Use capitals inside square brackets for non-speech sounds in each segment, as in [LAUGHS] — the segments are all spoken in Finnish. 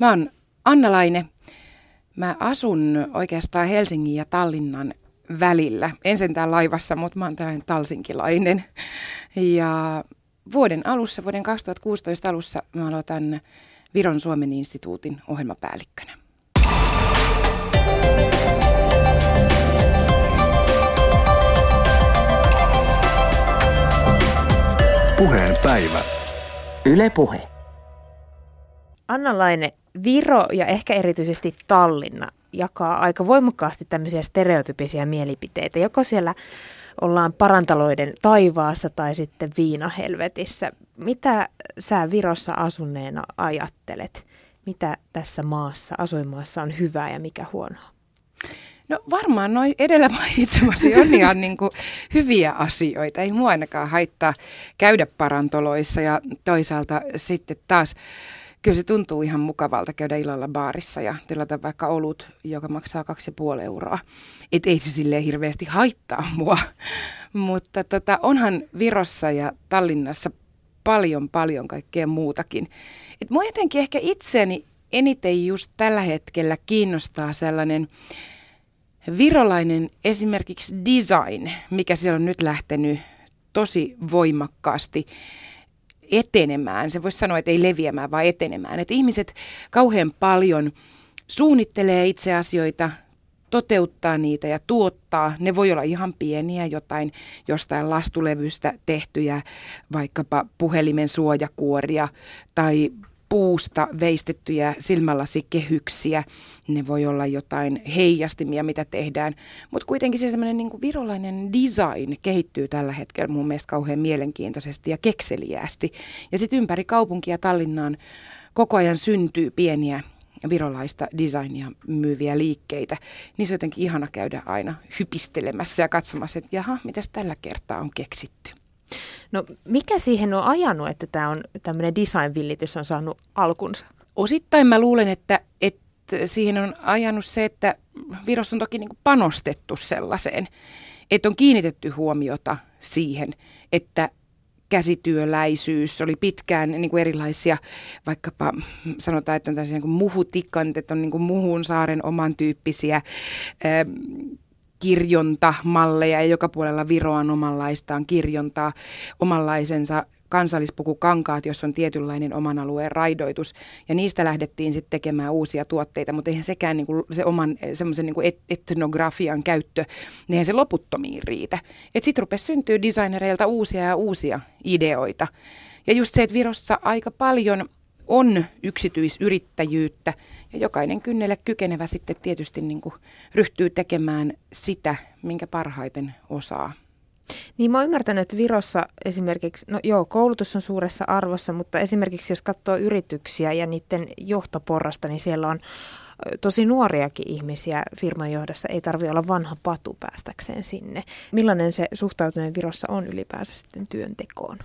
Mä oon Anna Laine. Mä asun oikeastaan Helsingin ja Tallinnan välillä. En sentään laivassa, mutta mä oon tällainen talsinkilainen. Ja vuoden alussa, vuoden 2016 alussa mä aloitan Viron Suomen instituutin ohjelmapäällikkönä. Puheen päivä. Yle Puhe. Anna Laine, Viro ja ehkä erityisesti Tallinna jakaa aika voimakkaasti tämmöisiä stereotypisia mielipiteitä. Joko siellä ollaan parantaloiden taivaassa tai sitten viinahelvetissä. Mitä sä Virossa asuneena ajattelet? Mitä tässä maassa, asuinmaassa on hyvää ja mikä huonoa? No varmaan noin edellä mainitsemasi on ihan [LAUGHS] niin kuin hyviä asioita. Ei mua ainakaan haittaa käydä parantoloissa ja toisaalta sitten taas kyllä se tuntuu ihan mukavalta käydä illalla baarissa ja tilata vaikka olut, joka maksaa 2,5 euroa. Et ei se silleen hirveästi haittaa mua. [LAUGHS] Mutta tota, onhan Virossa ja Tallinnassa paljon, paljon kaikkea muutakin. Et mua jotenkin ehkä itseäni eniten just tällä hetkellä kiinnostaa sellainen virolainen esimerkiksi design, mikä siellä on nyt lähtenyt tosi voimakkaasti etenemään. Se voisi sanoa, että ei leviämään, vaan etenemään. Että ihmiset kauhean paljon suunnittelee itse asioita, toteuttaa niitä ja tuottaa. Ne voi olla ihan pieniä, jotain jostain lastulevystä tehtyjä, vaikkapa puhelimen suojakuoria tai puusta veistettyjä silmälasikehyksiä. Ne voi olla jotain heijastimia, mitä tehdään. Mutta kuitenkin se semmoinen niin virolainen design kehittyy tällä hetkellä mun mielestä kauhean mielenkiintoisesti ja kekseliäästi. Ja sitten ympäri kaupunkia Tallinnaan koko ajan syntyy pieniä virolaista designia myyviä liikkeitä. Niissä on jotenkin ihana käydä aina hypistelemässä ja katsomassa, että jaha, mitäs tällä kertaa on keksitty. No mikä siihen on ajanut, että tämä on tämmöinen design-villitys on saanut alkunsa? Osittain mä luulen, että, että siihen on ajanut se, että Virossa on toki niin panostettu sellaiseen, että on kiinnitetty huomiota siihen, että käsityöläisyys oli pitkään niin kuin erilaisia, vaikkapa sanotaan, että on tällaisia niin kuin muhutikantet, on niin kuin Muhun saaren oman tyyppisiä kirjontamalleja ja joka puolella Viroa on omanlaistaan kirjontaa, omanlaisensa kansallispukukankaat, jos on tietynlainen oman alueen raidoitus. Ja niistä lähdettiin sitten tekemään uusia tuotteita, mutta eihän sekään niin kuin se oman semmoisen niin et, etnografian käyttö, niin eihän se loputtomiin riitä. Että sitten rupesi syntyä designereilta uusia ja uusia ideoita. Ja just se, että Virossa aika paljon on yksityisyrittäjyyttä ja jokainen kynnelle kykenevä sitten tietysti niin kuin ryhtyy tekemään sitä, minkä parhaiten osaa. Niin mä oon ymmärtänyt, että Virossa esimerkiksi, no joo, koulutus on suuressa arvossa, mutta esimerkiksi jos katsoo yrityksiä ja niiden johtoporrasta, niin siellä on tosi nuoriakin ihmisiä firman johdossa. Ei tarvi olla vanha patu päästäkseen sinne. Millainen se suhtautuminen Virossa on ylipäänsä sitten työntekoon?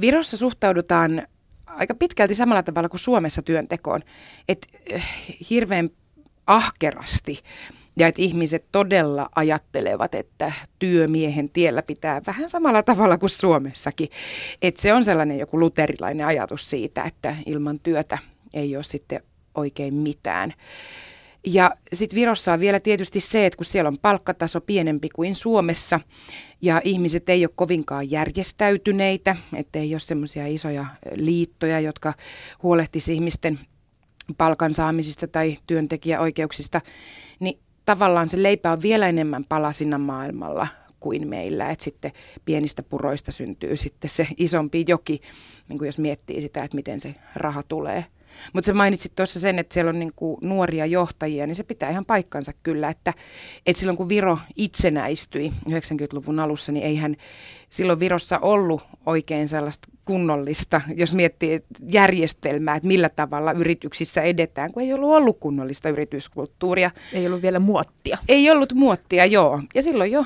Virossa suhtaudutaan aika pitkälti samalla tavalla kuin Suomessa työntekoon. Että äh, hirveän ahkerasti ja että ihmiset todella ajattelevat, että työmiehen tiellä pitää vähän samalla tavalla kuin Suomessakin. Että se on sellainen joku luterilainen ajatus siitä, että ilman työtä ei ole sitten oikein mitään. Ja sitten Virossa on vielä tietysti se, että kun siellä on palkkataso pienempi kuin Suomessa ja ihmiset ei ole kovinkaan järjestäytyneitä, että ei ole semmoisia isoja liittoja, jotka huolehtisi ihmisten palkan saamisista tai työntekijäoikeuksista, niin tavallaan se leipä on vielä enemmän palasina maailmalla kuin meillä, että sitten pienistä puroista syntyy sitten se isompi joki, niin kuin jos miettii sitä, että miten se raha tulee. Mutta sä mainitsit tuossa sen, että siellä on niinku nuoria johtajia, niin se pitää ihan paikkansa kyllä, että, että silloin kun Viro itsenäistyi 90-luvun alussa, niin eihän silloin Virossa ollut oikein sellaista kunnollista, jos miettii järjestelmää, että millä tavalla yrityksissä edetään, kun ei ollut ollut kunnollista yrityskulttuuria. Ei ollut vielä muottia. Ei ollut muottia, joo. Ja silloin jo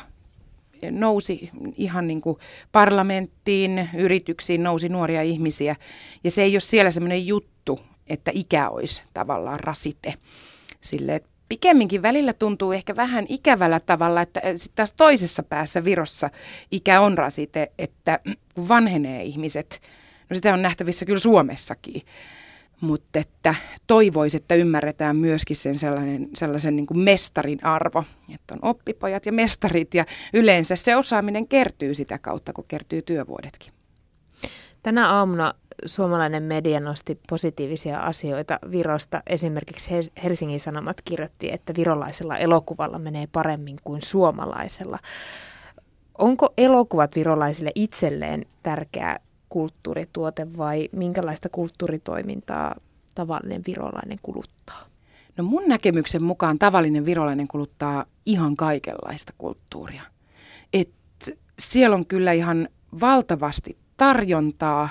nousi ihan niin kuin parlamenttiin, yrityksiin nousi nuoria ihmisiä. Ja se ei ole siellä semmoinen juttu, että ikä olisi tavallaan rasite. Sille, että pikemminkin välillä tuntuu ehkä vähän ikävällä tavalla, että sitten taas toisessa päässä Virossa ikä on rasite, että kun vanhenee ihmiset, no sitä on nähtävissä kyllä Suomessakin, mutta että toivoisi, että ymmärretään myöskin sen sellainen, sellaisen niin kuin mestarin arvo, että on oppipojat ja mestarit ja yleensä se osaaminen kertyy sitä kautta, kun kertyy työvuodetkin. Tänä aamuna suomalainen media nosti positiivisia asioita Virosta. Esimerkiksi Helsingin Sanomat kirjoitti, että virolaisella elokuvalla menee paremmin kuin suomalaisella. Onko elokuvat virolaisille itselleen tärkeä kulttuurituote vai minkälaista kulttuuritoimintaa tavallinen virolainen kuluttaa? No mun näkemyksen mukaan tavallinen virolainen kuluttaa ihan kaikenlaista kulttuuria. Et siellä on kyllä ihan valtavasti tarjontaa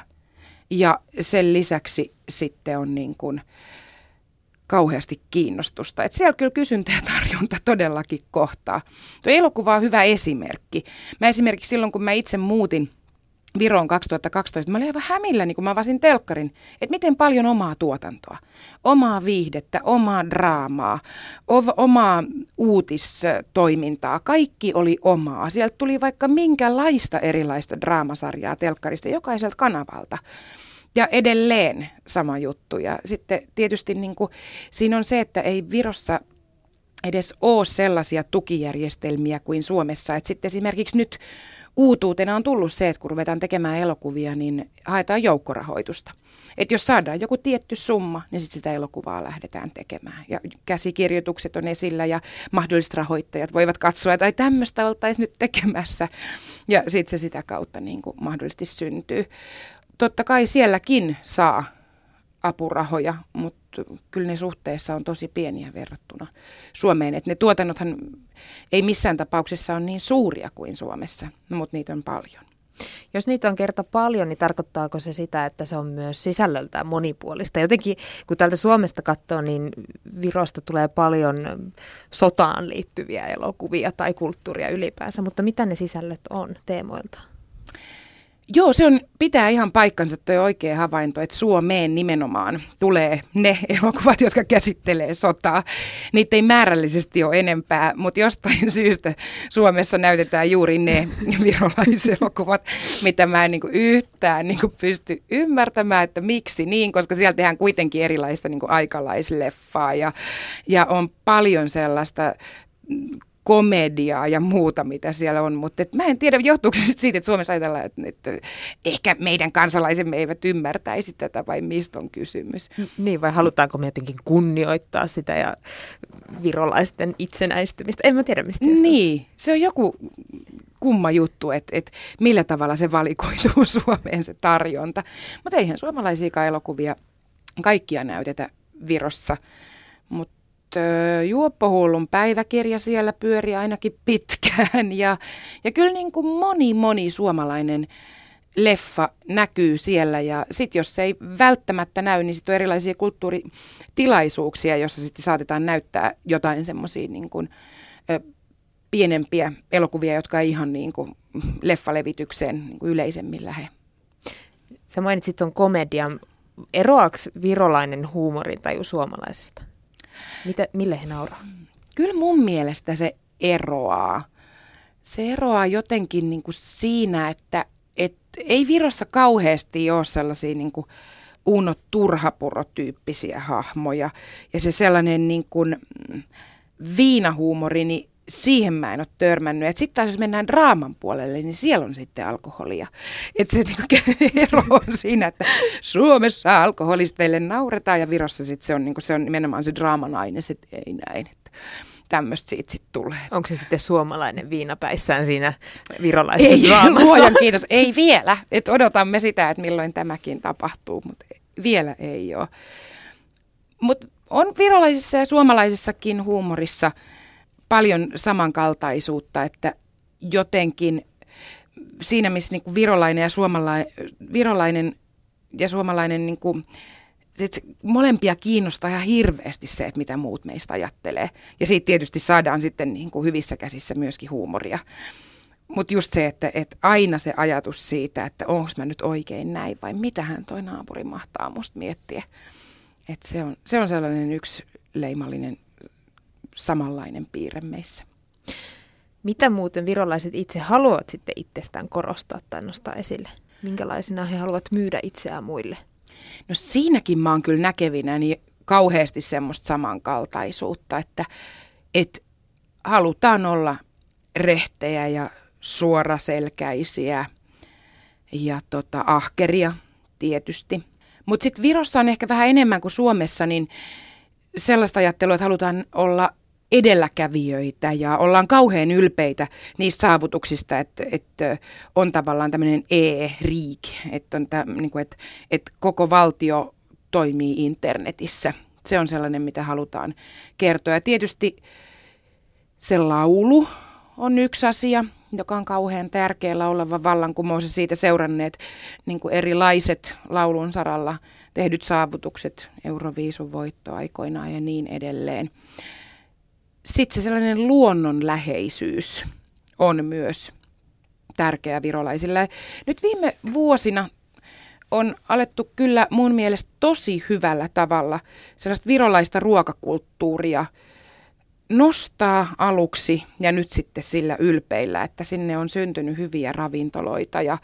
ja sen lisäksi sitten on niin kuin kauheasti kiinnostusta. Et siellä kyllä kysyntä ja tarjonta todellakin kohtaa. Tuo elokuva on hyvä esimerkki. Mä esimerkiksi silloin, kun mä itse muutin – Viroon 2012, mä olin aivan hämilläni, kun mä avasin telkkarin, että miten paljon omaa tuotantoa, omaa viihdettä, omaa draamaa, o- omaa uutistoimintaa, kaikki oli omaa. Sieltä tuli vaikka minkälaista erilaista draamasarjaa telkkarista jokaiselta kanavalta. Ja edelleen sama juttu. Ja sitten tietysti niin kuin, siinä on se, että ei Virossa edes ole sellaisia tukijärjestelmiä kuin Suomessa. Että sitten esimerkiksi nyt uutuutena on tullut se, että kun ruvetaan tekemään elokuvia, niin haetaan joukkorahoitusta. Että jos saadaan joku tietty summa, niin sitten sitä elokuvaa lähdetään tekemään. Ja käsikirjoitukset on esillä ja mahdolliset rahoittajat voivat katsoa, että tämmöistä oltaisiin nyt tekemässä. Ja sitten se sitä kautta niin kuin mahdollisesti syntyy. Totta kai sielläkin saa apurahoja, mutta kyllä ne suhteessa on tosi pieniä verrattuna Suomeen. Et ne tuotannothan ei missään tapauksessa ole niin suuria kuin Suomessa, mutta niitä on paljon. Jos niitä on kerta paljon, niin tarkoittaako se sitä, että se on myös sisällöltään monipuolista? Jotenkin kun täältä Suomesta katsoo, niin Virosta tulee paljon sotaan liittyviä elokuvia tai kulttuuria ylipäänsä, mutta mitä ne sisällöt on teemoilta? Joo, se on, pitää ihan paikkansa tuo oikea havainto, että Suomeen nimenomaan tulee ne elokuvat, jotka käsittelee sotaa. Niitä ei määrällisesti ole enempää, mutta jostain syystä Suomessa näytetään juuri ne [LAUGHS] virolaiselokuvat, mitä mä en niin yhtään niin pysty ymmärtämään, että miksi niin, koska siellä tehdään kuitenkin erilaista niin aikalaisleffaa ja, ja on paljon sellaista komediaa ja muuta, mitä siellä on. Mutta et mä en tiedä, johtuuko se siitä, että Suomessa ajatellaan, että, että ehkä meidän kansalaisemme eivät ymmärtäisi tätä vai mistä on kysymys. Niin, vai halutaanko me jotenkin kunnioittaa sitä ja virolaisten itsenäistymistä? En mä tiedä, mistä johtuu. Niin, se on joku kumma juttu, että, että millä tavalla se valikoituu [LAUGHS] Suomeen se tarjonta. Mutta eihän suomalaisia elokuvia kaikkia näytetä Virossa. Mutta Juoppohullun päiväkirja siellä pyöri ainakin pitkään ja, ja kyllä niin kuin moni moni suomalainen leffa näkyy siellä ja sitten jos se ei välttämättä näy, niin sitten on erilaisia kulttuuritilaisuuksia, joissa sitten saatetaan näyttää jotain semmoisia niin kuin, ö, pienempiä elokuvia, jotka ei ihan niin kuin leffalevitykseen niin kuin yleisemmin lähde. Sä mainitsit tuon komedian. Eroaks virolainen huumorintaju suomalaisesta? Mitä, mille he nauraa? Kyllä mun mielestä se eroaa. Se eroaa jotenkin niin kuin siinä, että et ei Virossa kauheasti ole sellaisia niin kuin Uno Turhapuro-tyyppisiä hahmoja. Ja se sellainen niin kuin mm, viinahuumori, niin siihen mä en ole törmännyt. Sitten taas jos mennään draaman puolelle, niin siellä on sitten alkoholia. Että se niinku [LAUGHS] ero on siinä, että Suomessa alkoholisteille nauretaan ja Virossa sitten se on, niinku, se on nimenomaan se draaman aine, se ei näin. Että tämmöistä siitä sitten tulee. Onko se sitten suomalainen viinapäissään siinä virolaisessa ei, draamassa? [LAUGHS] Luojan kiitos, ei vielä. Et odotamme sitä, että milloin tämäkin tapahtuu, mutta vielä ei ole. Mutta on virolaisissa ja suomalaisissakin huumorissa – paljon samankaltaisuutta, että jotenkin siinä, missä niin kuin virolainen, ja suomalainen, virolainen ja suomalainen niin kuin, molempia kiinnostaa ihan hirveästi se, että mitä muut meistä ajattelee. Ja siitä tietysti saadaan sitten niin kuin hyvissä käsissä myöskin huumoria. Mutta just se, että, että aina se ajatus siitä, että onko mä nyt oikein näin vai mitähän toi naapuri mahtaa musta miettiä. Että se, on, se on sellainen yksi leimallinen samanlainen piirre meissä. Mitä muuten virolaiset itse haluavat sitten itsestään korostaa tai nostaa esille? Minkälaisina he haluavat myydä itseään muille? No siinäkin mä oon kyllä näkevinä niin kauheasti semmoista samankaltaisuutta, että, että halutaan olla rehtejä ja suoraselkäisiä ja tota, ahkeria tietysti. Mutta sitten Virossa on ehkä vähän enemmän kuin Suomessa, niin sellaista ajattelua, että halutaan olla edelläkävijöitä ja ollaan kauhean ylpeitä niistä saavutuksista, että, että on tavallaan tämmöinen e-riik, että, on tä, niin kuin, että, että koko valtio toimii internetissä. Se on sellainen, mitä halutaan kertoa. Ja tietysti se laulu on yksi asia, joka on kauhean tärkeällä oleva vallankumous ja siitä seuranneet niin kuin erilaiset laulun saralla tehdyt saavutukset, Euroviisun voitto aikoinaan ja niin edelleen. Sitten se sellainen luonnonläheisyys on myös tärkeä virolaisille. Nyt viime vuosina on alettu kyllä mun mielestä tosi hyvällä tavalla sellaista virolaista ruokakulttuuria nostaa aluksi ja nyt sitten sillä ylpeillä, että sinne on syntynyt hyviä ravintoloita ja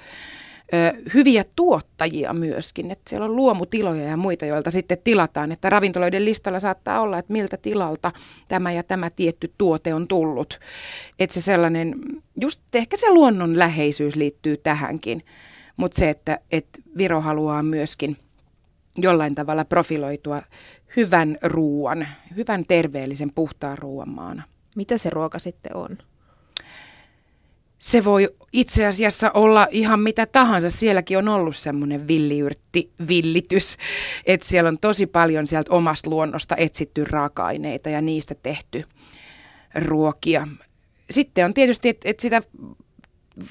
hyviä tuottajia myöskin, että siellä on luomutiloja ja muita, joilta sitten tilataan, että ravintoloiden listalla saattaa olla, että miltä tilalta tämä ja tämä tietty tuote on tullut. Että se sellainen, just ehkä se luonnonläheisyys liittyy tähänkin, mutta se, että, että Viro haluaa myöskin jollain tavalla profiloitua hyvän ruoan, hyvän terveellisen puhtaan ruoan maana. Mitä se ruoka sitten on? Se voi itse asiassa olla ihan mitä tahansa. Sielläkin on ollut semmoinen villiyrtti, villitys, että siellä on tosi paljon sieltä omasta luonnosta etsitty raaka-aineita ja niistä tehty ruokia. Sitten on tietysti, että et sitä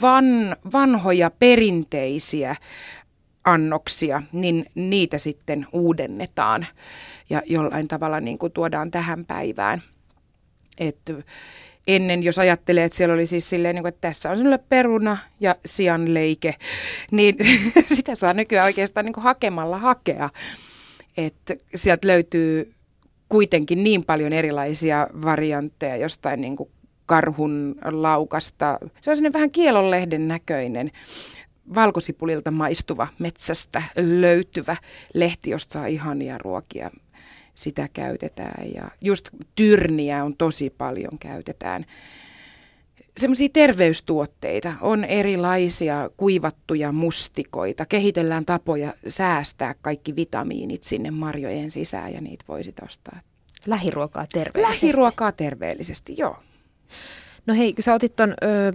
van, vanhoja perinteisiä annoksia, niin niitä sitten uudennetaan ja jollain tavalla niin kuin tuodaan tähän päivään. Että ennen, jos ajattelee, että siellä oli siis silleen, niin kuin, että tässä on sinulle peruna ja sianleike, [LAUGHS] niin [LAUGHS] sitä saa nykyään oikeastaan niin kuin hakemalla hakea. Että sieltä löytyy kuitenkin niin paljon erilaisia variantteja jostain niin kuin karhun laukasta. Se on sinne vähän kielonlehden näköinen valkosipulilta maistuva metsästä löytyvä lehti, josta saa ihania ruokia sitä käytetään. Ja just tyrniä on tosi paljon käytetään. Semmoisia terveystuotteita, on erilaisia kuivattuja mustikoita, kehitellään tapoja säästää kaikki vitamiinit sinne marjojen sisään ja niitä voisi ostaa. Lähiruokaa terveellisesti. Lähiruokaa terveellisesti, joo. No hei, kun sä otit ton ö,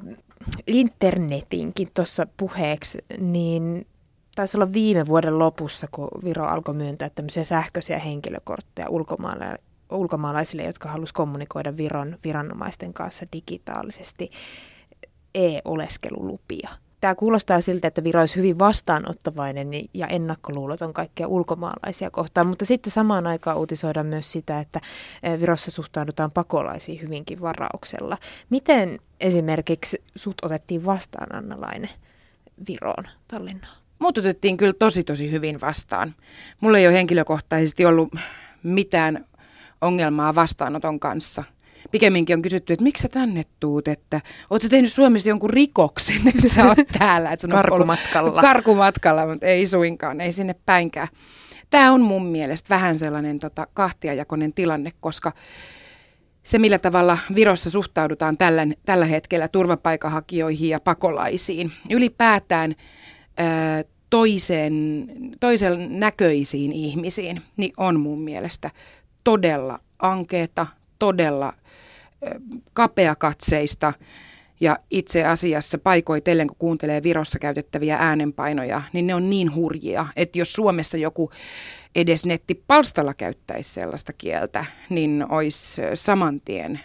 internetinkin tuossa puheeksi, niin taisi olla viime vuoden lopussa, kun Viro alkoi myöntää tämmöisiä sähköisiä henkilökortteja ulkomaalaisille, ulkomaalaisille jotka halusivat kommunikoida Viron viranomaisten kanssa digitaalisesti e-oleskelulupia. Tämä kuulostaa siltä, että Viro olisi hyvin vastaanottavainen ja ennakkoluuloton kaikkia ulkomaalaisia kohtaan, mutta sitten samaan aikaan uutisoidaan myös sitä, että Virossa suhtaudutaan pakolaisiin hyvinkin varauksella. Miten esimerkiksi sut otettiin vastaan, Anna-Laine, Viroon, Tallinnaan? Mut otettiin kyllä tosi tosi hyvin vastaan. Mulla ei ole henkilökohtaisesti ollut mitään ongelmaa vastaanoton kanssa. Pikemminkin on kysytty, että miksi sä tänne tuut, että oot sä tehnyt Suomessa jonkun rikoksen, [LAUGHS] että sä oot täällä. Että karkumatkalla. Karkumatkalla, mutta ei suinkaan, ei sinne päinkään. Tämä on mun mielestä vähän sellainen tota, kahtiajakoinen tilanne, koska se, millä tavalla Virossa suhtaudutaan tällä, tällä hetkellä turvapaikanhakijoihin ja pakolaisiin, ylipäätään – toisen, toisen näköisiin ihmisiin, niin on mun mielestä todella ankeeta, todella kapeakatseista ja itse asiassa paikoitellen, kun kuuntelee Virossa käytettäviä äänenpainoja, niin ne on niin hurjia, että jos Suomessa joku edes nettipalstalla käyttäisi sellaista kieltä, niin olisi saman tien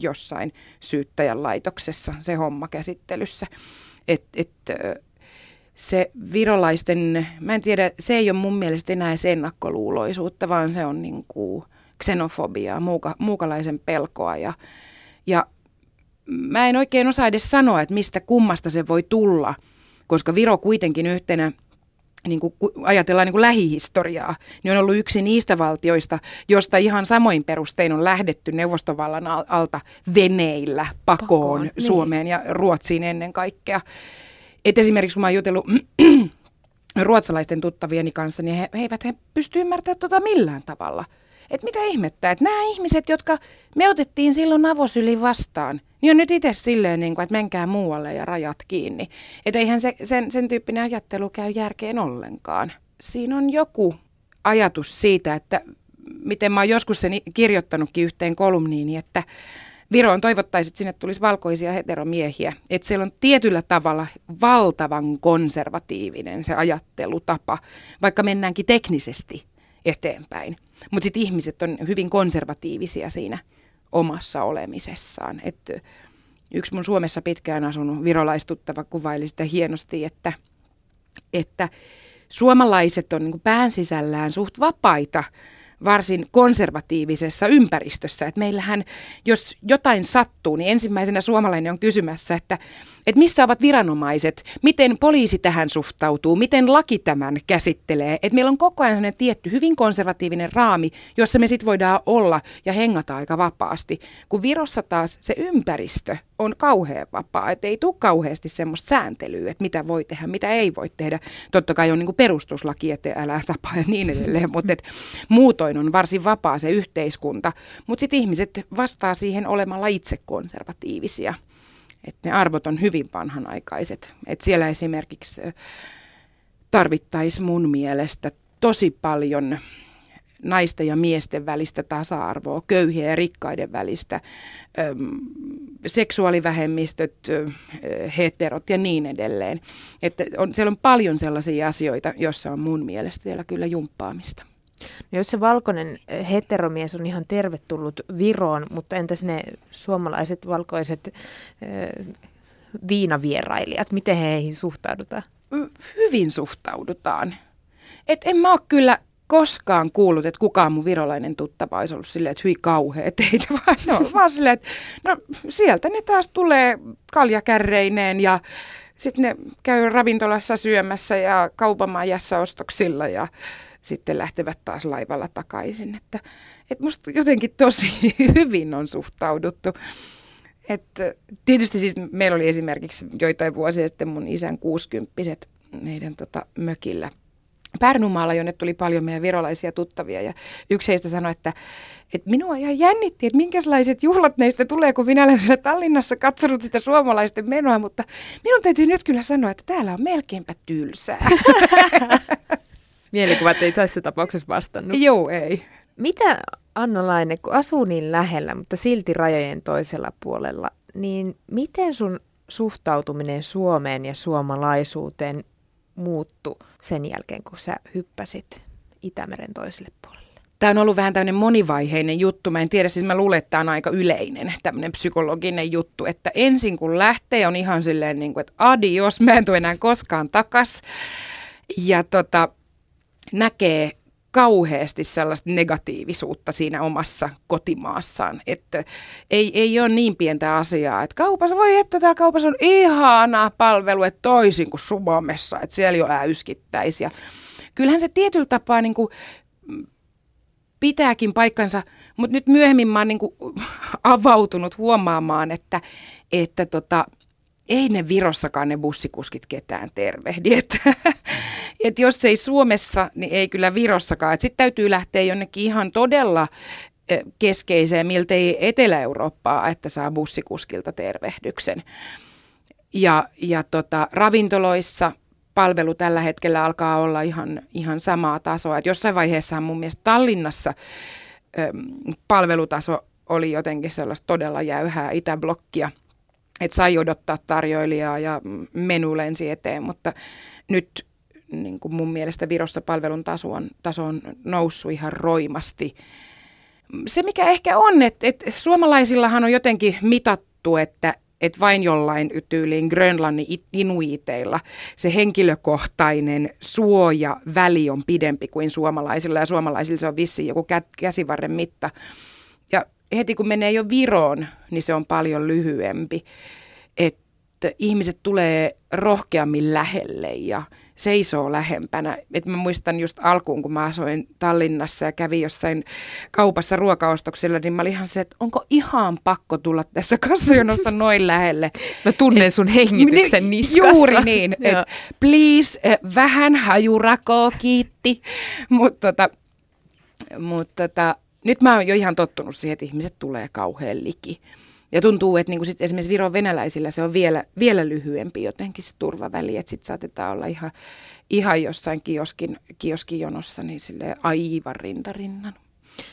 jossain syyttäjän laitoksessa se homma käsittelyssä. Et, et, se virolaisten, mä en tiedä, se ei ole mun mielestä enää se ennakkoluuloisuutta, vaan se on niin kuin xenofobiaa, muuka, muukalaisen pelkoa ja, ja mä en oikein osaa edes sanoa, että mistä kummasta se voi tulla, koska Viro kuitenkin yhtenä niin kuin ajatellaan niin kuin lähihistoriaa, niin on ollut yksi niistä valtioista, josta ihan samoin perustein on lähdetty neuvostovallan alta veneillä pakoon, pakoon niin. Suomeen niin. ja Ruotsiin ennen kaikkea. Et esimerkiksi kun mä oon jutellut [CLEARS THROAT] ruotsalaisten tuttavieni kanssa, niin he, he eivät he pysty ymmärtämään tota millään tavalla. Että mitä ihmettä, että nämä ihmiset, jotka me otettiin silloin avosyli vastaan, niin on nyt itse silleen, niin kuin, että menkää muualle ja rajat kiinni. Että eihän se, sen, sen tyyppinen ajattelu käy järkeen ollenkaan. Siinä on joku ajatus siitä, että miten mä oon joskus sen kirjoittanutkin yhteen kolumniin, että Viroon toivottaisiin, että sinne tulisi valkoisia heteromiehiä. Että siellä on tietyllä tavalla valtavan konservatiivinen se ajattelutapa, vaikka mennäänkin teknisesti eteenpäin. Mutta sitten ihmiset on hyvin konservatiivisia siinä omassa olemisessaan. Et yksi mun Suomessa pitkään asunut virolaistuttava kuvaili sitä hienosti, että, että suomalaiset on niin pään sisällään suht vapaita varsin konservatiivisessa ympäristössä. Et meillähän, jos jotain sattuu, niin ensimmäisenä suomalainen on kysymässä, että että missä ovat viranomaiset, miten poliisi tähän suhtautuu, miten laki tämän käsittelee. Että meillä on koko ajan sellainen tietty hyvin konservatiivinen raami, jossa me sitten voidaan olla ja hengata aika vapaasti. Kun Virossa taas se ympäristö on kauhean vapaa, että ei tule kauheasti semmoista sääntelyä, että mitä voi tehdä, mitä ei voi tehdä. Totta kai on niin perustuslaki, että älä tapaa ja niin edelleen, mutta et muutoin on varsin vapaa se yhteiskunta. Mutta sitten ihmiset vastaa siihen olemalla itse konservatiivisia että ne arvot on hyvin vanhanaikaiset. Että siellä esimerkiksi tarvittaisiin mun mielestä tosi paljon naisten ja miesten välistä tasa-arvoa, köyhien ja rikkaiden välistä, seksuaalivähemmistöt, heterot ja niin edelleen. Että on, siellä on paljon sellaisia asioita, joissa on mun mielestä vielä kyllä jumppaamista. No jos se valkoinen eh, heteromies on ihan tervetullut Viroon, mutta entäs ne suomalaiset valkoiset äh, viinavierailijat, miten heihin suhtaudutaan? Hyvin suhtaudutaan. Et en mä ole kyllä koskaan kuullut, että kukaan mun virolainen tuttava olisi ollut silleen, että hyi kauhea teitä, [LAUGHS] vaan no, vaan silleen, että no, sieltä ne taas tulee kaljakärreineen ja sitten ne käy ravintolassa syömässä ja kaupamajassa ostoksilla ja sitten lähtevät taas laivalla takaisin. Että, että musta jotenkin tosi [LAUGHS] hyvin on suhtauduttu. Että tietysti siis meillä oli esimerkiksi joitain vuosia sitten mun isän kuusikymppiset meidän tota, mökillä Pärnumaalla, jonne tuli paljon meidän virolaisia tuttavia. Ja yksi heistä sanoi, että, että minua ihan jännitti, että minkälaiset juhlat neistä tulee, kun minä olen siellä Tallinnassa katsonut sitä suomalaisten menoa. Mutta minun täytyy nyt kyllä sanoa, että täällä on melkeinpä tylsää. [LAUGHS] Mielikuvat ei tässä tapauksessa vastannut. Joo, ei. Mitä Anna Laine, kun asuu niin lähellä, mutta silti rajojen toisella puolella, niin miten sun suhtautuminen Suomeen ja suomalaisuuteen muuttu sen jälkeen, kun sä hyppäsit Itämeren toiselle puolelle? Tämä on ollut vähän tämmöinen monivaiheinen juttu. Mä en tiedä, siis mä luulen, että tämä on aika yleinen tämmöinen psykologinen juttu, että ensin kun lähtee on ihan silleen niin kuin, että adios, mä en tule enää koskaan takas. Ja tota, näkee kauheasti sellaista negatiivisuutta siinä omassa kotimaassaan. Että ei, ei ole niin pientä asiaa, että kaupassa, voi että täällä kaupassa on ihana palvelu, että toisin kuin Suomessa, että siellä jo äyskittäisiä. Kyllähän se tietyllä tapaa niin kuin pitääkin paikkansa, mutta nyt myöhemmin mä oon niin avautunut huomaamaan, että, että tota, ei ne Virossakaan ne bussikuskit ketään tervehdi. Että, [LAUGHS] että jos ei Suomessa, niin ei kyllä Virossakaan. Sitten täytyy lähteä jonnekin ihan todella keskeiseen, miltei Etelä-Eurooppaa, että saa bussikuskilta tervehdyksen. Ja, ja tota, ravintoloissa palvelu tällä hetkellä alkaa olla ihan, ihan samaa tasoa. Et jossain vaiheessa mun mielestä Tallinnassa ö, palvelutaso oli jotenkin sellaista todella jäyhää itäblokkia – että sai odottaa tarjoilijaa ja menu lensi eteen, mutta nyt niin kuin mun mielestä Virossa palvelun taso on, taso on noussut ihan roimasti. Se mikä ehkä on, että, että suomalaisillahan on jotenkin mitattu, että, että vain jollain tyyliin Grönlannin inuiteilla se henkilökohtainen suoja väli on pidempi kuin suomalaisilla ja suomalaisilla se on vissiin joku käsivarren mitta heti kun menee jo Viroon, niin se on paljon lyhyempi. Että ihmiset tulee rohkeammin lähelle ja seisoo lähempänä. Et mä muistan just alkuun, kun mä asuin Tallinnassa ja kävin jossain kaupassa ruokaostoksilla, niin mä olin ihan se, että onko ihan pakko tulla tässä kassajonossa [LAUGHS] noin lähelle. Mä tunnen sun hengityksen niskassa. Juuri niin. [LAUGHS] Et please, eh, vähän hajurakoa, kiitti. [LAUGHS] Mutta tota, mut tota, nyt mä oon jo ihan tottunut siihen, että ihmiset tulee kauhean liki. Ja tuntuu, että niinku sit esimerkiksi Viron venäläisillä se on vielä, vielä lyhyempi jotenkin se turvaväli, että sitten saatetaan olla ihan, ihan jossain kioskin, kioskijonossa niin sille aivan rintarinnan.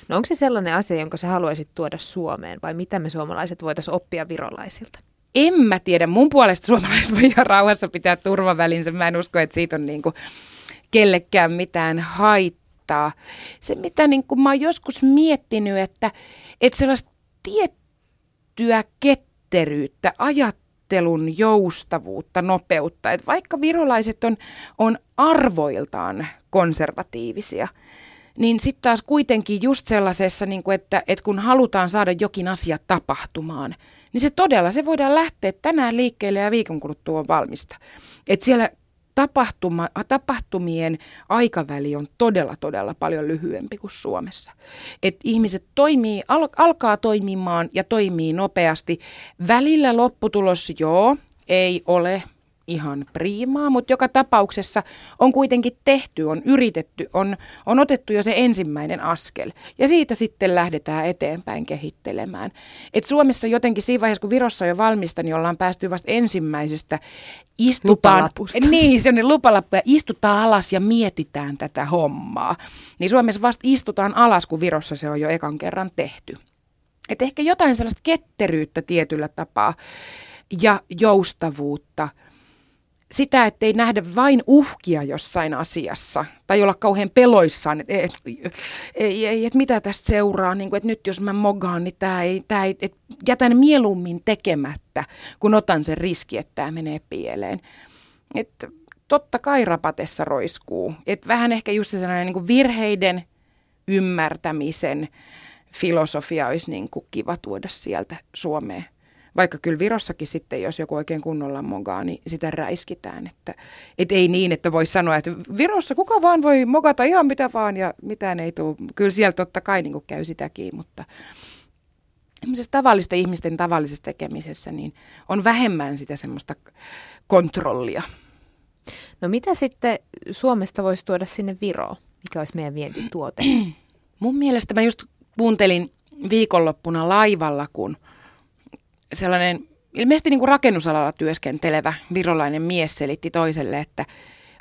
No onko se sellainen asia, jonka sä haluaisit tuoda Suomeen vai mitä me suomalaiset voitaisiin oppia virolaisilta? En mä tiedä. Mun puolesta suomalaiset voi ihan rauhassa pitää turvavälinsä. Mä en usko, että siitä on niinku kellekään mitään haittaa. Se, mitä niinku mä oon joskus miettinyt, että, että sellaista tiettyä ketteryyttä, ajattelun joustavuutta, nopeutta. Et vaikka virolaiset on, on arvoiltaan konservatiivisia, niin sitten taas kuitenkin just sellaisessa, niin kuin että, että kun halutaan saada jokin asia tapahtumaan, niin se todella, se voidaan lähteä tänään liikkeelle ja viikon kuluttua on valmista. Et siellä tapahtuma, tapahtumien aikaväli on todella, todella paljon lyhyempi kuin Suomessa. Et ihmiset toimii, al, alkaa toimimaan ja toimii nopeasti. Välillä lopputulos, joo, ei ole ihan priimaa, mutta joka tapauksessa on kuitenkin tehty, on yritetty, on, on otettu jo se ensimmäinen askel. Ja siitä sitten lähdetään eteenpäin kehittelemään. Et Suomessa jotenkin siinä vaiheessa, kun Virossa on jo valmista, niin ollaan päästy vasta ensimmäisestä istutaan. Niin, se on lupalappu ja istutaan alas ja mietitään tätä hommaa. Niin Suomessa vasta istutaan alas, kun Virossa se on jo ekan kerran tehty. Et ehkä jotain sellaista ketteryyttä tietyllä tapaa ja joustavuutta – sitä, että ei nähdä vain uhkia jossain asiassa tai olla kauhean peloissaan, että et, ei, ei, et mitä tästä seuraa, niin kuin, että nyt jos mä mogaan, niin tämä ei, tää ei et jätän mieluummin tekemättä, kun otan sen riski, että tämä menee pieleen. Et, totta kai rapatessa roiskuu. Et vähän ehkä just sellainen niin kuin virheiden ymmärtämisen filosofia olisi niin kuin kiva tuoda sieltä Suomeen. Vaikka kyllä Virossakin sitten, jos joku oikein kunnolla mogaa, niin sitä räiskitään. Että, et ei niin, että voi sanoa, että Virossa kuka vaan voi mogata ihan mitä vaan ja mitään ei tule. Kyllä siellä totta kai niin käy sitäkin, mutta tavallisten ihmisten tavallisessa tekemisessä niin on vähemmän sitä semmoista kontrollia. No mitä sitten Suomesta voisi tuoda sinne Viroon? Mikä olisi meidän vientituote? [CLEARS THROAT] Mun mielestä mä just kuuntelin viikonloppuna laivalla, kun – sellainen ilmeisesti niin kuin rakennusalalla työskentelevä virolainen mies selitti toiselle, että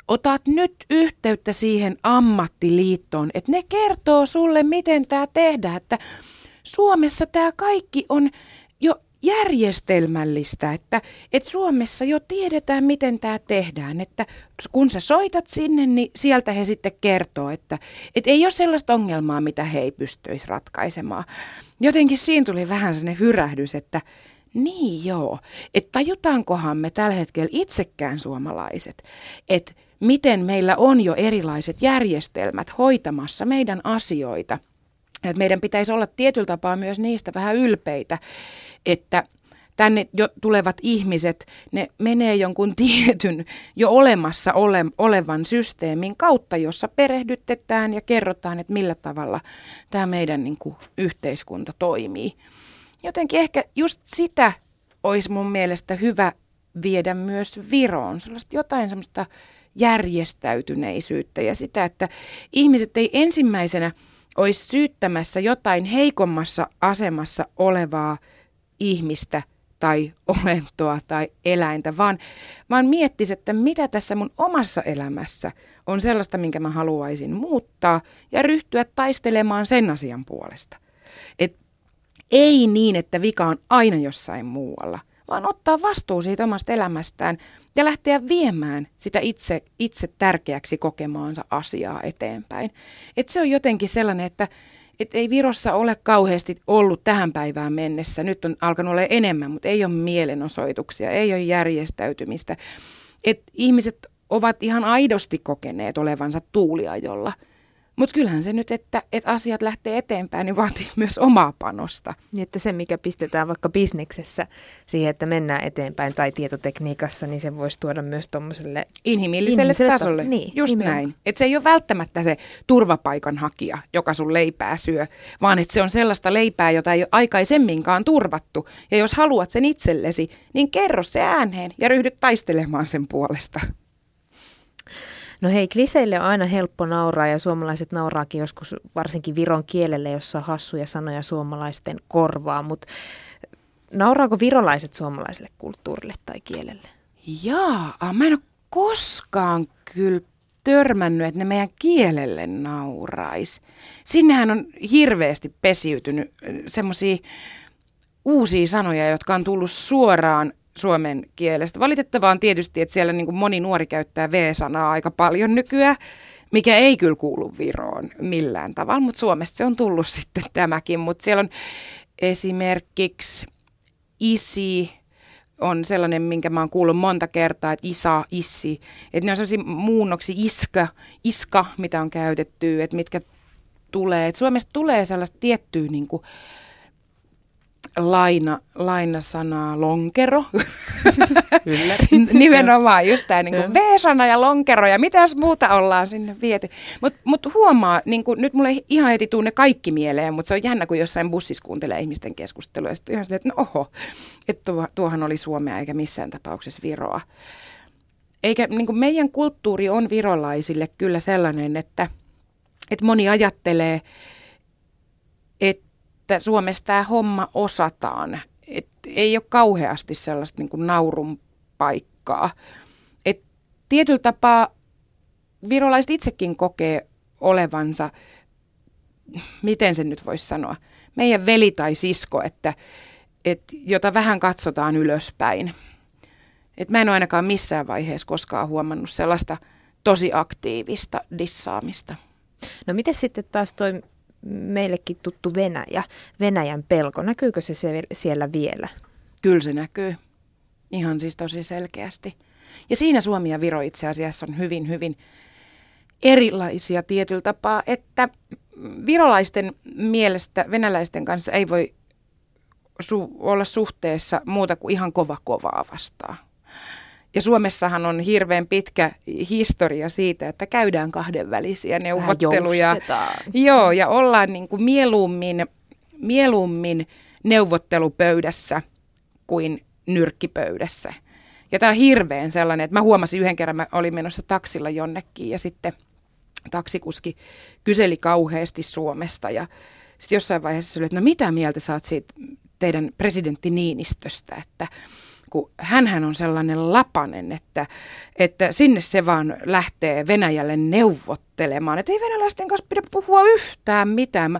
otat nyt yhteyttä siihen ammattiliittoon, että ne kertoo sulle, miten tämä tehdään, että Suomessa tämä kaikki on jo järjestelmällistä, että, että Suomessa jo tiedetään, miten tämä tehdään, että kun sä soitat sinne, niin sieltä he sitten kertoo, että, että ei ole sellaista ongelmaa, mitä he ei pystyisi ratkaisemaan. Jotenkin siinä tuli vähän sellainen hyrähdys, että niin joo, että tajutaankohan me tällä hetkellä itsekään suomalaiset, että miten meillä on jo erilaiset järjestelmät hoitamassa meidän asioita. Että meidän pitäisi olla tietyllä tapaa myös niistä vähän ylpeitä, että tänne jo tulevat ihmiset, ne menee jonkun [LAUGHS] tietyn jo olemassa ole, olevan systeemin kautta, jossa perehdytetään ja kerrotaan, että millä tavalla tämä meidän niin kuin, yhteiskunta toimii jotenkin ehkä just sitä olisi mun mielestä hyvä viedä myös Viroon. Sellaista jotain semmoista järjestäytyneisyyttä ja sitä, että ihmiset ei ensimmäisenä olisi syyttämässä jotain heikommassa asemassa olevaa ihmistä tai [LAUGHS] olentoa tai eläintä, vaan, vaan miettisi, että mitä tässä mun omassa elämässä on sellaista, minkä mä haluaisin muuttaa ja ryhtyä taistelemaan sen asian puolesta. Et ei niin, että vika on aina jossain muualla, vaan ottaa vastuu siitä omasta elämästään ja lähteä viemään sitä itse, itse tärkeäksi kokemaansa asiaa eteenpäin. Et se on jotenkin sellainen, että et ei Virossa ole kauheasti ollut tähän päivään mennessä. Nyt on alkanut olla enemmän, mutta ei ole mielenosoituksia, ei ole järjestäytymistä. Et ihmiset ovat ihan aidosti kokeneet olevansa tuuliajolla – Mutta kyllähän se nyt, että, että asiat lähtee eteenpäin, niin vaatii [LAUGHS] myös omaa panosta. Niin, että se, mikä pistetään vaikka bisneksessä siihen, että mennään eteenpäin tai tietotekniikassa, niin se voisi tuoda myös tuommoiselle inhimilliselle, inhimilliselle tasolle. tasolle. Niin, Just nimenomaan. näin. Että se ei ole välttämättä se turvapaikanhakija, joka sun leipää syö, vaan että se on sellaista leipää, jota ei ole aikaisemminkaan turvattu. Ja jos haluat sen itsellesi, niin kerro se ääneen ja ryhdy taistelemaan sen puolesta. No hei, kliseille on aina helppo nauraa ja suomalaiset nauraakin joskus varsinkin viron kielelle, jossa on hassuja sanoja suomalaisten korvaa, mutta nauraako virolaiset suomalaiselle kulttuurille tai kielelle? Jaa, mä en ole koskaan kyllä törmännyt, että ne meidän kielelle naurais. Sinnehän on hirveästi pesiytynyt semmoisia uusia sanoja, jotka on tullut suoraan suomen kielestä. Valitettavaa on tietysti, että siellä niin kuin moni nuori käyttää V-sanaa aika paljon nykyään, mikä ei kyllä kuulu Viroon millään tavalla, mutta Suomesta se on tullut [LAUGHS] sitten tämäkin. Mutta siellä on esimerkiksi isi, on sellainen, minkä mä oon kuullut monta kertaa, että isa, issi. Että ne on sellaisia muunnoksi iska, iska, mitä on käytetty, että mitkä tulee. Et Suomesta tulee sellaista tiettyä niin kuin, laina, lainasanaa lonkero. [LAUGHS] Kyllä. Nimenomaan just tämä niin V-sana ja lonkero ja mitäs muuta ollaan sinne viety. Mutta mut huomaa, niin kuin, nyt mulle ihan heti tunne kaikki mieleen, mutta se on jännä, kun jossain bussissa kuuntelee ihmisten keskustelua. Ja sitten ihan että no oho, että tuo, tuohan oli Suomea eikä missään tapauksessa Viroa. Eikä niin meidän kulttuuri on virolaisille kyllä sellainen, että, että moni ajattelee, että että Suomessa tämä homma osataan. Et ei ole kauheasti sellaista niin kuin naurun paikkaa. Et tietyllä tapaa virolaiset itsekin kokee olevansa, miten se nyt voisi sanoa, meidän veli tai sisko, että, et, jota vähän katsotaan ylöspäin. Et mä en ole ainakaan missään vaiheessa koskaan huomannut sellaista tosi aktiivista dissaamista. No miten sitten taas toi meillekin tuttu Venäjä, Venäjän pelko, näkyykö se siellä vielä? Kyllä se näkyy. Ihan siis tosi selkeästi. Ja siinä Suomi ja Viro itse asiassa on hyvin, hyvin erilaisia tietyllä tapaa, että virolaisten mielestä venäläisten kanssa ei voi su- olla suhteessa muuta kuin ihan kova kovaa vastaan. Ja Suomessahan on hirveän pitkä historia siitä, että käydään kahdenvälisiä neuvotteluja. Joo, ja ollaan niin kuin mieluummin, mieluummin neuvottelupöydässä kuin nyrkkipöydässä. Ja tämä on hirveän sellainen, että mä huomasin yhden kerran, mä olin menossa taksilla jonnekin ja sitten taksikuski kyseli kauheasti Suomesta ja sitten jossain vaiheessa oli, että no mitä mieltä saat siitä teidän presidentti Niinistöstä, että kun hänhän on sellainen lapanen, että, että sinne se vaan lähtee Venäjälle neuvottelemaan. Että ei venäläisten kanssa pidä puhua yhtään mitään. Mä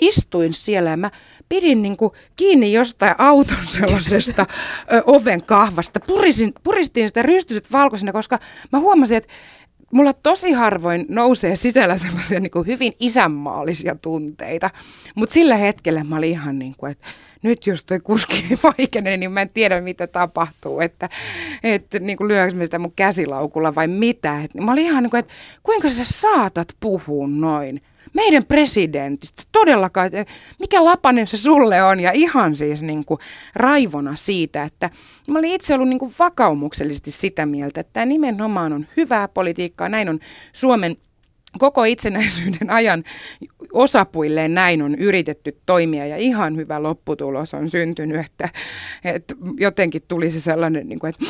istuin siellä ja mä pidin niin kuin kiinni jostain auton sellaisesta ö, oven kahvasta. Purisin, puristin sitä rystyset valkoisena, koska mä huomasin, että mulla tosi harvoin nousee sisällä sellaisia niin kuin hyvin isänmaallisia tunteita. Mutta sillä hetkellä mä olin ihan niin kuin, että nyt jos toi kuski [LAUGHS] vaikenee, niin mä en tiedä mitä tapahtuu, että, että niin kuin lyöks sitä mun käsilaukulla vai mitä. Et mä olin ihan niin kuin, että kuinka sä saatat puhua noin? Meidän presidentistä, todellakaan, mikä lapanen se sulle on? Ja ihan siis niin kuin raivona siitä, että mä olin itse ollut niin kuin vakaumuksellisesti sitä mieltä, että tämä nimenomaan on hyvää politiikkaa, näin on Suomen koko itsenäisyyden ajan osapuilleen näin on yritetty toimia ja ihan hyvä lopputulos on syntynyt, että, että jotenkin tuli se sellainen, niin kuin, että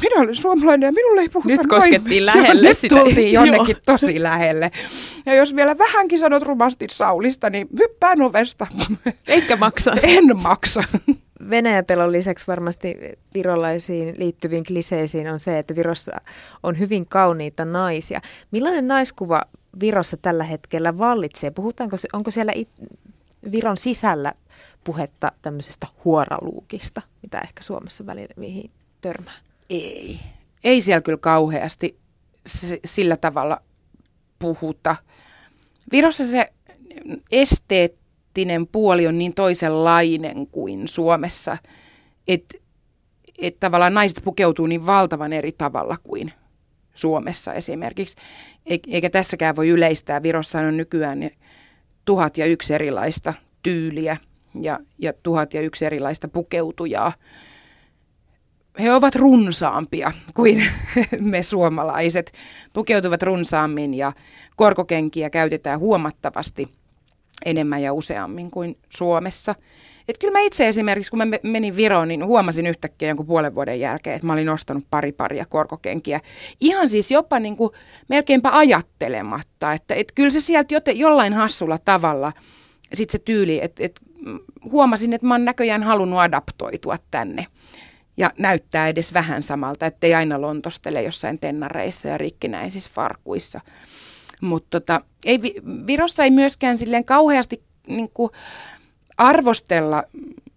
minä olen suomalainen ja minulle ei puhuta Nyt koskettiin noin. lähelle Nyt sitä. tultiin jonnekin tosi lähelle. Ja jos vielä vähänkin sanot rumasti Saulista, niin hyppään ovesta. Eikä maksa. En maksa. Venäjän pelon lisäksi varmasti virolaisiin liittyviin kliseisiin on se, että Virossa on hyvin kauniita naisia. Millainen naiskuva Virossa tällä hetkellä vallitsee? Puhutaanko, onko siellä it, Viron sisällä puhetta tämmöisestä huoraluukista, mitä ehkä Suomessa välillä mihin törmää? Ei. Ei siellä kyllä kauheasti sillä tavalla puhuta. Virossa se esteettinen puoli on niin toisenlainen kuin Suomessa, että et tavallaan naiset pukeutuu niin valtavan eri tavalla kuin Suomessa esimerkiksi. Eikä tässäkään voi yleistää. Virossa on nykyään tuhat ja yksi erilaista tyyliä ja, ja tuhat ja yksi erilaista pukeutujaa. He ovat runsaampia kuin [LAUGHS] me suomalaiset. Pukeutuvat runsaammin ja korkokenkiä käytetään huomattavasti enemmän ja useammin kuin Suomessa. Et kyllä mä itse esimerkiksi, kun mä menin Viroon, niin huomasin yhtäkkiä jonkun puolen vuoden jälkeen, että mä olin ostanut pari paria korkokenkiä. Ihan siis jopa niin kuin melkeinpä ajattelematta, että et kyllä se sieltä jote, jollain hassulla tavalla, sitten se tyyli, että et huomasin, että mä oon näköjään halunnut adaptoitua tänne. Ja näyttää edes vähän samalta, ettei aina lontostele jossain tennareissa ja rikkinäisissä farkuissa. Mutta tota, ei, Virossa ei myöskään silleen kauheasti niin kuin, arvostella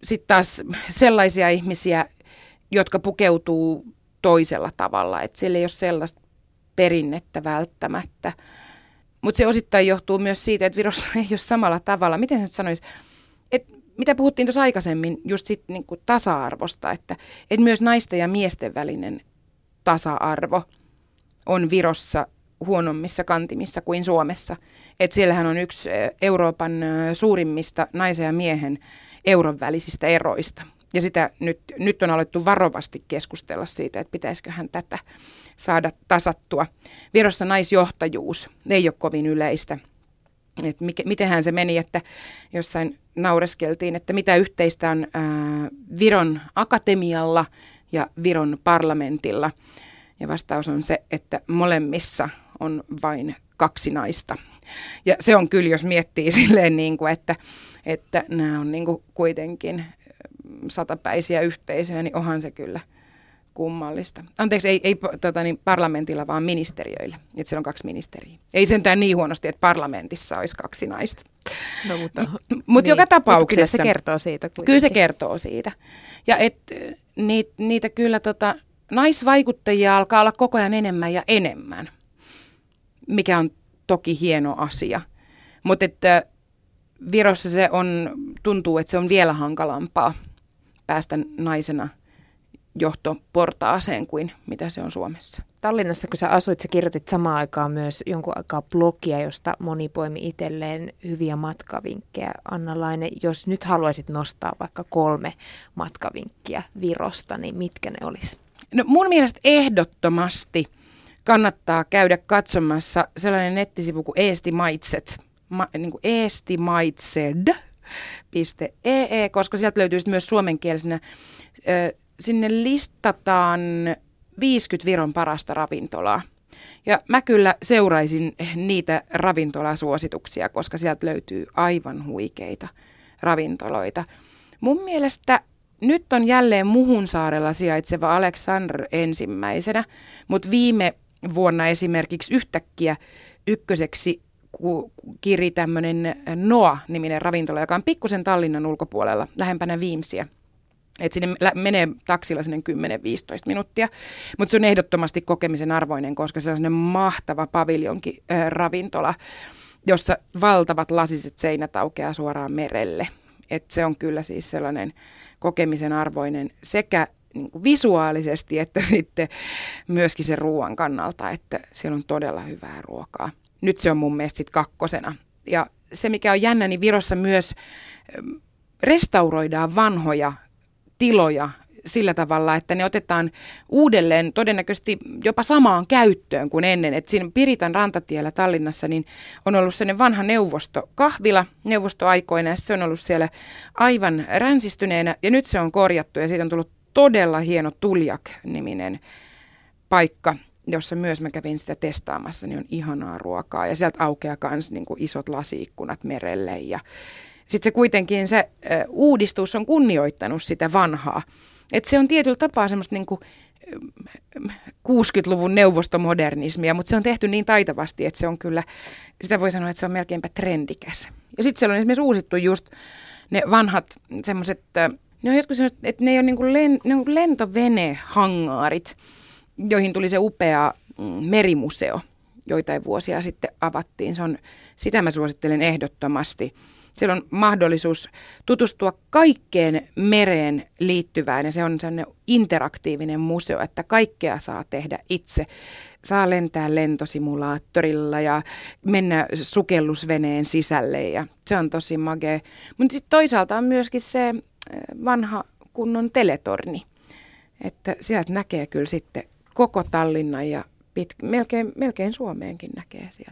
sitten taas sellaisia ihmisiä, jotka pukeutuu toisella tavalla. Että siellä ei ole sellaista perinnettä välttämättä. Mutta se osittain johtuu myös siitä, että Virossa [LAUGHS] ei ole samalla tavalla. Miten se nyt sanoisi? Et mitä puhuttiin tuossa aikaisemmin, just sit niinku tasa-arvosta, että et myös naisten ja miesten välinen tasa-arvo on Virossa huonommissa kantimissa kuin Suomessa. Et siellähän on yksi Euroopan suurimmista naisen ja miehen euron välisistä eroista. Ja sitä nyt, nyt on alettu varovasti keskustella siitä, että pitäisiköhän tätä saada tasattua. Virossa naisjohtajuus ei ole kovin yleistä. Et mikä, mitenhän se meni, että jossain naureskeltiin, että mitä yhteistä on ää, Viron akatemialla ja Viron parlamentilla. Ja vastaus on se, että molemmissa on vain kaksi naista. Ja se on kyllä, jos miettii [LAUGHS] silleen, niin kuin, että, että nämä on niin kuin kuitenkin satapäisiä yhteisöjä, niin onhan se kyllä kummallista. Anteeksi, ei, ei tota niin, parlamentilla, vaan ministeriöillä. Että siellä on kaksi ministeriä. Ei sentään niin huonosti, että parlamentissa olisi kaksi naista. No, mutta Mut niin, joka tapauksessa. Mutta kyllä se kertoo siitä. Kuitenkin. Kyllä se kertoo siitä. Ja et, niitä, niitä kyllä tota, naisvaikuttajia alkaa olla koko ajan enemmän ja enemmän mikä on toki hieno asia. Mutta että Virossa se on, tuntuu, että se on vielä hankalampaa päästä naisena johtoportaaseen kuin mitä se on Suomessa. Tallinnassa, kun sä asuit, sä kirjoitit samaan aikaan myös jonkun aikaa blogia, josta moni poimi itselleen hyviä matkavinkkejä. Anna Laine, jos nyt haluaisit nostaa vaikka kolme matkavinkkiä Virosta, niin mitkä ne olisi? No mun mielestä ehdottomasti – kannattaa käydä katsomassa sellainen nettisivu kuin eestimaitset, ma, niin kuin eestimaitsed.ee, koska sieltä löytyy myös suomenkielisenä. Sinne listataan 50 Viron parasta ravintolaa. Ja mä kyllä seuraisin niitä ravintolasuosituksia, koska sieltä löytyy aivan huikeita ravintoloita. Mun mielestä nyt on jälleen Muhunsaarella sijaitseva Alexander ensimmäisenä, mutta viime vuonna esimerkiksi yhtäkkiä ykköseksi kiri tämmöinen Noa-niminen ravintola, joka on pikkusen Tallinnan ulkopuolella, lähempänä Viimsiä. Et sinne menee taksilla sinne 10-15 minuuttia, mutta se on ehdottomasti kokemisen arvoinen, koska se on sellainen mahtava paviljonki äh, ravintola, jossa valtavat lasiset seinät aukeaa suoraan merelle. Et se on kyllä siis sellainen kokemisen arvoinen sekä niin kuin visuaalisesti että [LAUGHS] sitten myöskin sen ruoan kannalta, että siellä on todella hyvää ruokaa. Nyt se on mun mielestä sitten kakkosena. Ja se, mikä on jännä, niin Virossa myös restauroidaan vanhoja tiloja sillä tavalla, että ne otetaan uudelleen todennäköisesti jopa samaan käyttöön kuin ennen. Et siinä Piritan rantatiellä Tallinnassa niin on ollut sellainen vanha neuvostokahvila neuvostoaikoina ja se on ollut siellä aivan ränsistyneenä ja nyt se on korjattu ja siitä on tullut todella hieno Tuljak-niminen paikka, jossa myös mä kävin sitä testaamassa, niin on ihanaa ruokaa. Ja sieltä aukeaa myös niin isot lasiikkunat merelle. Ja sitten se kuitenkin se uudistus on kunnioittanut sitä vanhaa. Et se on tietyllä tapaa semmoista niin 60-luvun neuvostomodernismia, mutta se on tehty niin taitavasti, että se on kyllä, sitä voi sanoa, että se on melkeinpä trendikäs. Ja sitten siellä on esimerkiksi uusittu just ne vanhat semmoiset ne on jotkut sellaiset, että ne ole niin kuin len, ne on lentovenehangaarit, joihin tuli se upea mm, merimuseo, joitain vuosia sitten avattiin. Se on, sitä mä suosittelen ehdottomasti. Siellä on mahdollisuus tutustua kaikkeen mereen liittyvään ja se on sellainen interaktiivinen museo, että kaikkea saa tehdä itse. Saa lentää lentosimulaattorilla ja mennä sukellusveneen sisälle ja se on tosi magea. Mutta sitten toisaalta on myöskin se vanha kunnon teletorni, että sieltä näkee kyllä sitten koko Tallinnan ja pit, melkein, melkein Suomeenkin näkee sieltä.